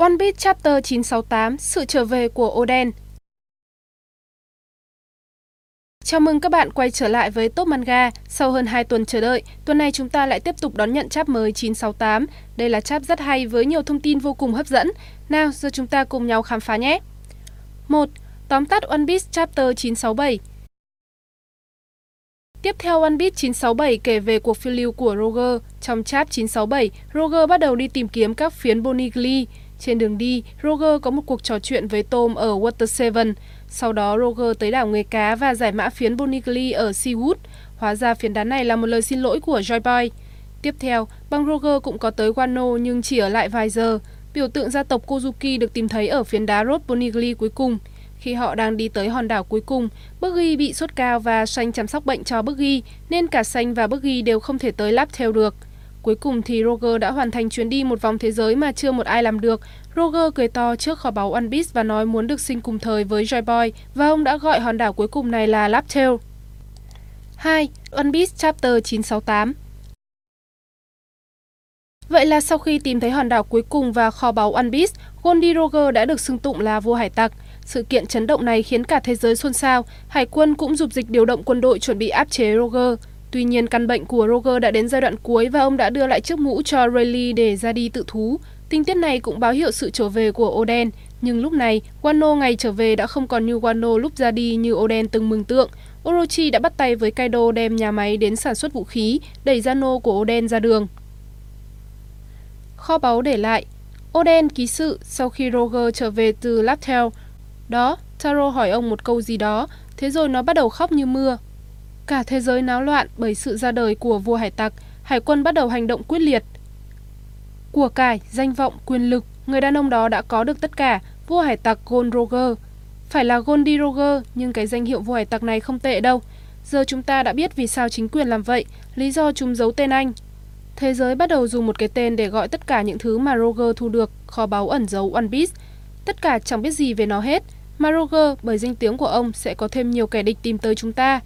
One Piece Chapter 968 Sự trở về của Oden Chào mừng các bạn quay trở lại với Top Manga. Sau hơn 2 tuần chờ đợi, tuần này chúng ta lại tiếp tục đón nhận chap mới 968. Đây là chap rất hay với nhiều thông tin vô cùng hấp dẫn. Nào, giờ chúng ta cùng nhau khám phá nhé. 1. Tóm tắt One Piece Chapter 967 Tiếp theo One Piece 967 kể về cuộc phiêu lưu của Roger. Trong chap 967, Roger bắt đầu đi tìm kiếm các phiến Bonnie Glee. Trên đường đi, Roger có một cuộc trò chuyện với Tom ở Water Seven. Sau đó Roger tới đảo nghề cá và giải mã phiến Bonnie ở Seawood. Hóa ra phiến đá này là một lời xin lỗi của Joy Boy. Tiếp theo, băng Roger cũng có tới Wano nhưng chỉ ở lại vài giờ. Biểu tượng gia tộc Kozuki được tìm thấy ở phiến đá Rod Bonnie cuối cùng. Khi họ đang đi tới hòn đảo cuối cùng, Buggy bị sốt cao và Xanh chăm sóc bệnh cho Buggy, nên cả Xanh và Buggy đều không thể tới Laptail được. Cuối cùng thì Roger đã hoàn thành chuyến đi một vòng thế giới mà chưa một ai làm được. Roger cười to trước kho báu One Piece và nói muốn được sinh cùng thời với Joy Boy và ông đã gọi hòn đảo cuối cùng này là Laptail. 2. One Piece Chapter 968 Vậy là sau khi tìm thấy hòn đảo cuối cùng và kho báu One Piece, Goldie Roger đã được xưng tụng là vua hải tặc. Sự kiện chấn động này khiến cả thế giới xôn xao, hải quân cũng dục dịch điều động quân đội chuẩn bị áp chế Roger. Tuy nhiên, căn bệnh của Roger đã đến giai đoạn cuối và ông đã đưa lại chiếc mũ cho Rayleigh để ra đi tự thú. Tình tiết này cũng báo hiệu sự trở về của Oden, nhưng lúc này, Wano ngày trở về đã không còn như Wano lúc ra đi như Oden từng mừng tượng. Orochi đã bắt tay với Kaido đem nhà máy đến sản xuất vũ khí, đẩy Zano của Oden ra đường. Kho báu để lại Oden ký sự sau khi Roger trở về từ Laptel. Đó, Taro hỏi ông một câu gì đó, thế rồi nó bắt đầu khóc như mưa. Cả thế giới náo loạn bởi sự ra đời của vua hải tặc, hải quân bắt đầu hành động quyết liệt. Của cải, danh vọng, quyền lực, người đàn ông đó đã có được tất cả, vua hải tặc Gold Roger. Phải là Goldie Roger, nhưng cái danh hiệu vua hải tặc này không tệ đâu. Giờ chúng ta đã biết vì sao chính quyền làm vậy, lý do chúng giấu tên anh. Thế giới bắt đầu dùng một cái tên để gọi tất cả những thứ mà Roger thu được, kho báu ẩn giấu One Piece. Tất cả chẳng biết gì về nó hết, mà Roger bởi danh tiếng của ông sẽ có thêm nhiều kẻ địch tìm tới chúng ta.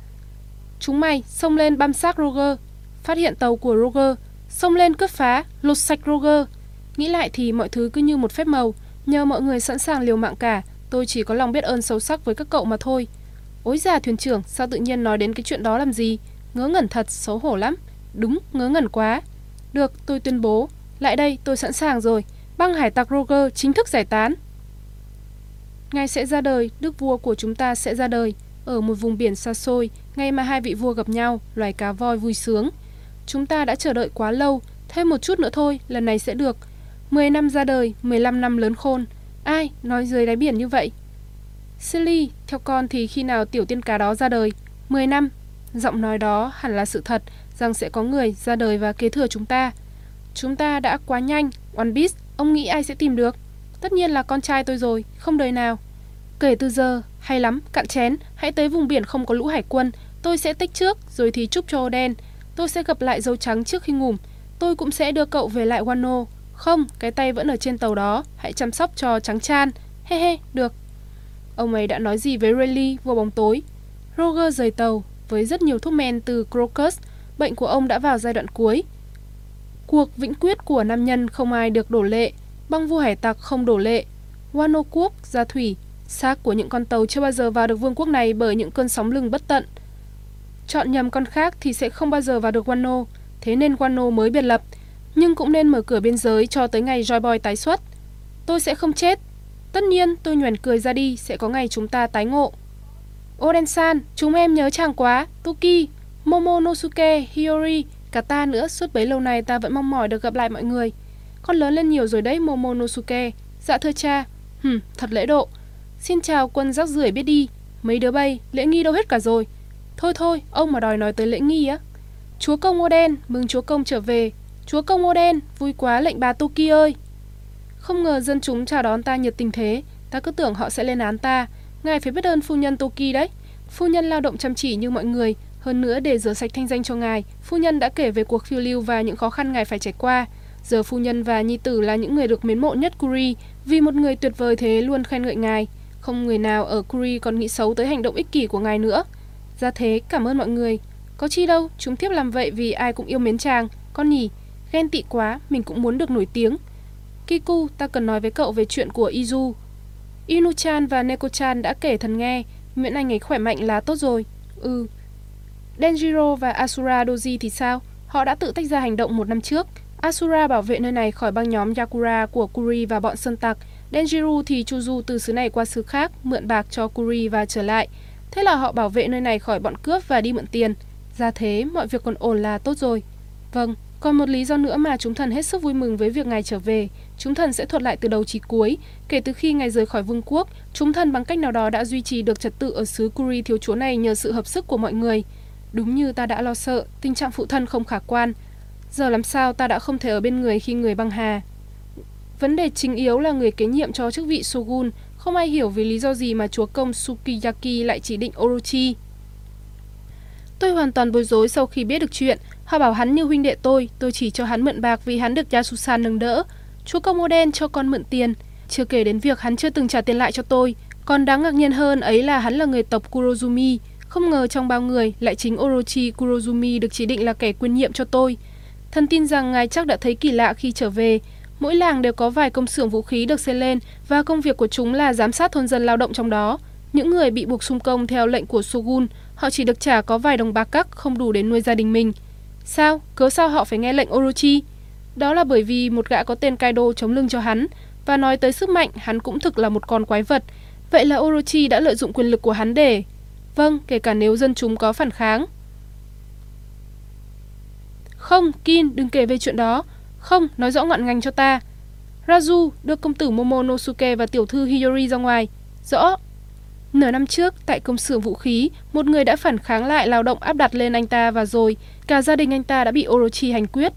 Chúng mày xông lên băm xác Roger, phát hiện tàu của Roger, xông lên cướp phá, lột sạch Roger. Nghĩ lại thì mọi thứ cứ như một phép màu, nhờ mọi người sẵn sàng liều mạng cả, tôi chỉ có lòng biết ơn sâu sắc với các cậu mà thôi. Ôi già thuyền trưởng, sao tự nhiên nói đến cái chuyện đó làm gì? Ngớ ngẩn thật, xấu hổ lắm. Đúng, ngớ ngẩn quá. Được, tôi tuyên bố. Lại đây, tôi sẵn sàng rồi. Băng hải tặc Roger chính thức giải tán. Ngài sẽ ra đời, đức vua của chúng ta sẽ ra đời. Ở một vùng biển xa xôi, ngay mà hai vị vua gặp nhau, loài cá voi vui sướng. Chúng ta đã chờ đợi quá lâu, thêm một chút nữa thôi, lần này sẽ được. 10 năm ra đời, 15 năm lớn khôn. Ai nói dưới đáy biển như vậy? Silly, theo con thì khi nào tiểu tiên cá đó ra đời? 10 năm. Giọng nói đó hẳn là sự thật rằng sẽ có người ra đời và kế thừa chúng ta. Chúng ta đã quá nhanh, One Piece, ông nghĩ ai sẽ tìm được? Tất nhiên là con trai tôi rồi, không đời nào. Kể từ giờ, hay lắm, cạn chén, hãy tới vùng biển không có lũ hải quân, tôi sẽ tích trước, rồi thì chúc cho đen. Tôi sẽ gặp lại dấu trắng trước khi ngủ. Tôi cũng sẽ đưa cậu về lại Wano. Không, cái tay vẫn ở trên tàu đó, hãy chăm sóc cho trắng chan. He he, được. Ông ấy đã nói gì với Rayleigh vô bóng tối? Roger rời tàu, với rất nhiều thuốc men từ Crocus, bệnh của ông đã vào giai đoạn cuối. Cuộc vĩnh quyết của nam nhân không ai được đổ lệ, băng vua hải tặc không đổ lệ. Wano quốc, gia thủy, xác của những con tàu chưa bao giờ vào được vương quốc này bởi những cơn sóng lưng bất tận. Chọn nhầm con khác thì sẽ không bao giờ vào được Wano, thế nên Wano mới biệt lập, nhưng cũng nên mở cửa biên giới cho tới ngày Joy Boy tái xuất. Tôi sẽ không chết. Tất nhiên, tôi nhoẻn cười ra đi, sẽ có ngày chúng ta tái ngộ. Oden-san, chúng em nhớ chàng quá, Tuki, Momonosuke, Hiyori, cả ta nữa, suốt bấy lâu nay ta vẫn mong mỏi được gặp lại mọi người. Con lớn lên nhiều rồi đấy Momonosuke. Dạ thưa cha. Hừm, thật lễ độ. Xin chào quân rác rưởi biết đi. Mấy đứa bay, lễ nghi đâu hết cả rồi. Thôi thôi, ông mà đòi nói tới lễ nghi á. Chúa công Oden, mừng chúa công trở về. Chúa công Oden, vui quá lệnh bà Toki ơi. Không ngờ dân chúng chào đón ta nhiệt tình thế, ta cứ tưởng họ sẽ lên án ta. Ngài phải biết ơn phu nhân Toki đấy. Phu nhân lao động chăm chỉ như mọi người, hơn nữa để rửa sạch thanh danh cho ngài, phu nhân đã kể về cuộc phiêu lưu và những khó khăn ngài phải trải qua. Giờ phu nhân và nhi tử là những người được mến mộ nhất Curie, vì một người tuyệt vời thế luôn khen ngợi ngài. Không người nào ở Kuri còn nghĩ xấu tới hành động ích kỷ của ngài nữa. Ra thế, cảm ơn mọi người. Có chi đâu, chúng tiếp làm vậy vì ai cũng yêu mến chàng. Con nhỉ, ghen tị quá, mình cũng muốn được nổi tiếng. Kiku, ta cần nói với cậu về chuyện của Izu. Inu-chan và Neko-chan đã kể thần nghe, miễn anh ấy khỏe mạnh là tốt rồi. Ừ. Denjiro và Asura Doji thì sao? Họ đã tự tách ra hành động một năm trước. Asura bảo vệ nơi này khỏi băng nhóm Yakura của Kuri và bọn sơn tặc. Denjiro thì chu du từ xứ này qua xứ khác, mượn bạc cho Kuri và trở lại. Thế là họ bảo vệ nơi này khỏi bọn cướp và đi mượn tiền. Ra thế, mọi việc còn ổn là tốt rồi. Vâng, còn một lý do nữa mà chúng thần hết sức vui mừng với việc ngài trở về. Chúng thần sẽ thuật lại từ đầu chí cuối. Kể từ khi ngài rời khỏi vương quốc, chúng thần bằng cách nào đó đã duy trì được trật tự ở xứ Kuri thiếu chúa này nhờ sự hợp sức của mọi người. Đúng như ta đã lo sợ, tình trạng phụ thân không khả quan. Giờ làm sao ta đã không thể ở bên người khi người băng hà. Vấn đề chính yếu là người kế nhiệm cho chức vị Shogun. Không ai hiểu vì lý do gì mà chúa công Sukiyaki lại chỉ định Orochi. Tôi hoàn toàn bối rối sau khi biết được chuyện. Họ bảo hắn như huynh đệ tôi, tôi chỉ cho hắn mượn bạc vì hắn được Yasusan nâng đỡ. Chúa công Oden cho con mượn tiền. Chưa kể đến việc hắn chưa từng trả tiền lại cho tôi. Còn đáng ngạc nhiên hơn ấy là hắn là người tộc Kurozumi. Không ngờ trong bao người, lại chính Orochi Kurozumi được chỉ định là kẻ quyền nhiệm cho tôi. Thần tin rằng ngài chắc đã thấy kỳ lạ khi trở về. Mỗi làng đều có vài công xưởng vũ khí được xây lên và công việc của chúng là giám sát thôn dân lao động trong đó. Những người bị buộc xung công theo lệnh của Shogun, họ chỉ được trả có vài đồng bạc cắc không đủ để nuôi gia đình mình. Sao? Cớ sao họ phải nghe lệnh Orochi? Đó là bởi vì một gã có tên Kaido chống lưng cho hắn, và nói tới sức mạnh, hắn cũng thực là một con quái vật. Vậy là Orochi đã lợi dụng quyền lực của hắn để... Vâng, kể cả nếu dân chúng có phản kháng. Không, Kin, đừng kể về chuyện đó. Không, nói rõ ngọn ngành cho ta. Raju đưa công tử Momonosuke và tiểu thư Hiyori ra ngoài. Rõ. Nửa năm trước, tại công xưởng vũ khí, một người đã phản kháng lại lao động áp đặt lên anh ta và rồi, cả gia đình anh ta đã bị Orochi hành quyết.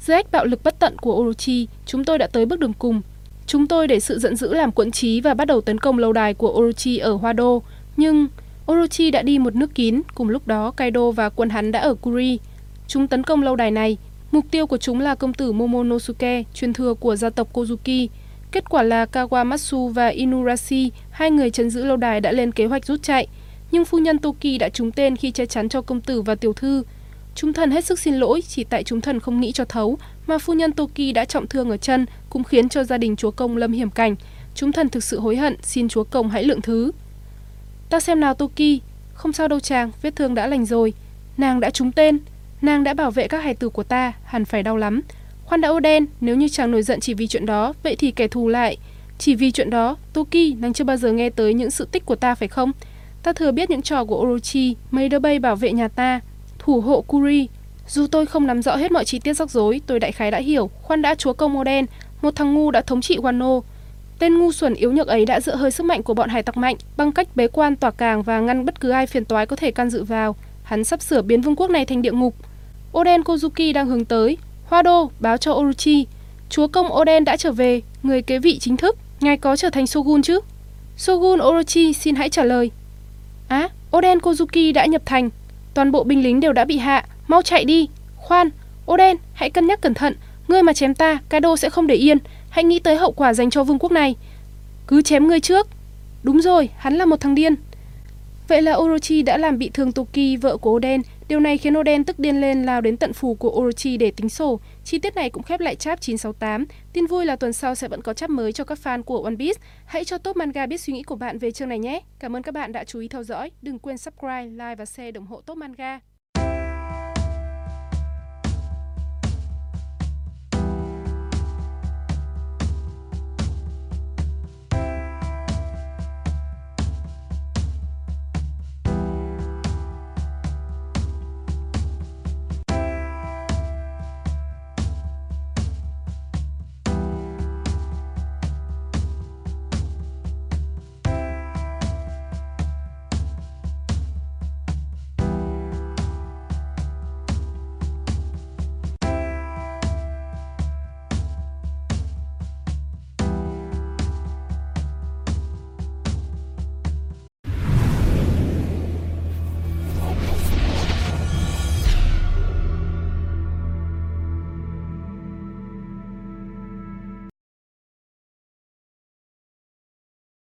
Dưới ách bạo lực bất tận của Orochi, chúng tôi đã tới bước đường cùng. Chúng tôi để sự giận dữ làm quẫn trí và bắt đầu tấn công lâu đài của Orochi ở Hoa Đô. Nhưng Orochi đã đi một nước kín, cùng lúc đó Kaido và quân hắn đã ở Kuri. Chúng tấn công lâu đài này. Mục tiêu của chúng là công tử Momonosuke, truyền thừa của gia tộc Kozuki. Kết quả là Kawamatsu và Inurashi, hai người chấn giữ lâu đài đã lên kế hoạch rút chạy. Nhưng phu nhân Toki đã trúng tên khi che chắn cho công tử và tiểu thư. Chúng thần hết sức xin lỗi, chỉ tại chúng thần không nghĩ cho thấu, mà phu nhân Toki đã trọng thương ở chân, cũng khiến cho gia đình chúa công lâm hiểm cảnh. Chúng thần thực sự hối hận, xin chúa công hãy lượng thứ. Ta xem nào Toki, không sao đâu chàng, vết thương đã lành rồi. Nàng đã trúng tên, nàng đã bảo vệ các hài tử của ta, hẳn phải đau lắm. Khoan đã ô đen, nếu như chàng nổi giận chỉ vì chuyện đó, vậy thì kẻ thù lại. Chỉ vì chuyện đó, Toki, nàng chưa bao giờ nghe tới những sự tích của ta phải không? Ta thừa biết những trò của Orochi, mấy đứa bay bảo vệ nhà ta, thủ hộ Kuri. Dù tôi không nắm rõ hết mọi chi tiết rắc rối, tôi đại khái đã hiểu, khoan đã chúa công Oden, một thằng ngu đã thống trị Wano. Tên ngu xuẩn yếu nhược ấy đã dựa hơi sức mạnh của bọn hải tặc mạnh bằng cách bế quan tỏa càng và ngăn bất cứ ai phiền toái có thể can dự vào. Hắn sắp sửa biến vương quốc này thành địa ngục. Oden Kozuki đang hướng tới. Hoa Đô báo cho Orochi. Chúa công Oden đã trở về, người kế vị chính thức. Ngài có trở thành Shogun chứ? Shogun Orochi xin hãy trả lời. Á, à, Oden Kozuki đã nhập thành. Toàn bộ binh lính đều đã bị hạ, mau chạy đi. Khoan, Oden, hãy cân nhắc cẩn thận. Ngươi mà chém ta, Kaido sẽ không để yên. Hãy nghĩ tới hậu quả dành cho vương quốc này. Cứ chém ngươi trước. Đúng rồi, hắn là một thằng điên. Vậy là Orochi đã làm bị thương Toki, vợ của Oden. Điều này khiến Oden tức điên lên lao đến tận phủ của Orochi để tính sổ. Chi tiết này cũng khép lại chap 968. Tin vui là tuần sau sẽ vẫn có chap mới cho các fan của One Piece. Hãy cho Top Manga biết suy nghĩ của bạn về chương này nhé. Cảm ơn các bạn đã chú ý theo dõi. Đừng quên subscribe, like và share ủng hộ Top Manga.